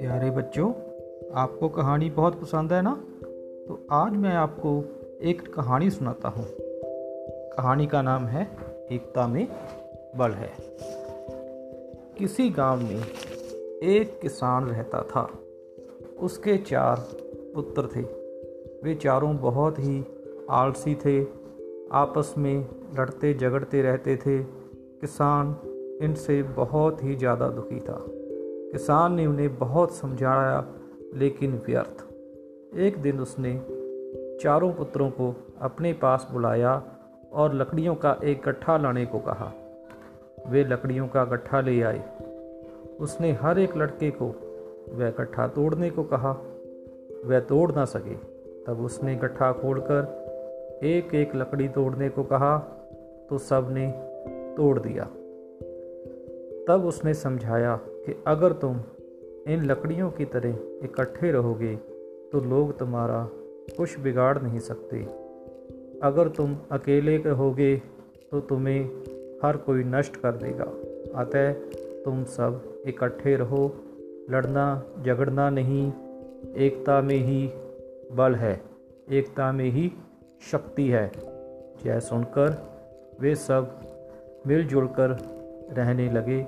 प्यारे बच्चों, आपको कहानी बहुत पसंद है ना? तो आज मैं आपको एक कहानी सुनाता हूँ। कहानी का नाम है, एकता में बल है। किसी गाँव में एक किसान रहता था। उसके चार पुत्र थे। वे चारों बहुत ही आलसी थे, आपस में लड़ते झगड़ते रहते थे। किसान इनसे बहुत ही ज़्यादा दुखी था। किसान ने उन्हें बहुत समझाया, लेकिन व्यर्थ। एक दिन उसने चारों पुत्रों को अपने पास बुलाया और लकड़ियों का एक गट्ठा लाने को कहा। वे लकड़ियों का गट्ठा ले आए। उसने हर एक लड़के को वह गट्ठा तोड़ने को कहा। वह तोड़ ना सके। तब उसने गट्ठा खोलकर एक एक लकड़ी तोड़ने को कहा। तो सबने तोड़ दिया। तब उसने समझाया कि अगर तुम इन लकड़ियों की तरह इकट्ठे रहोगे तो लोग तुम्हारा कुछ बिगाड़ नहीं सकते। अगर तुम अकेले रहोगे तो तुम्हें हर कोई नष्ट कर देगा। अतः तुम सब इकट्ठे रहो, लड़ना झगड़ना नहीं, एकता में ही बल है, एकता में ही शक्ति है। यह सुनकर वे सब मिलजुल कर रहने लगे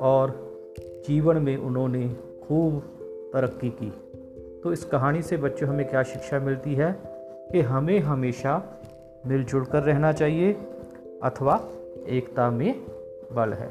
और जीवन में उन्होंने खूब तरक्की की। तो इस कहानी से बच्चों, हमें क्या शिक्षा मिलती है? कि हमें हमेशा मिलजुल कर रहना चाहिए अथवा एकता में बल है।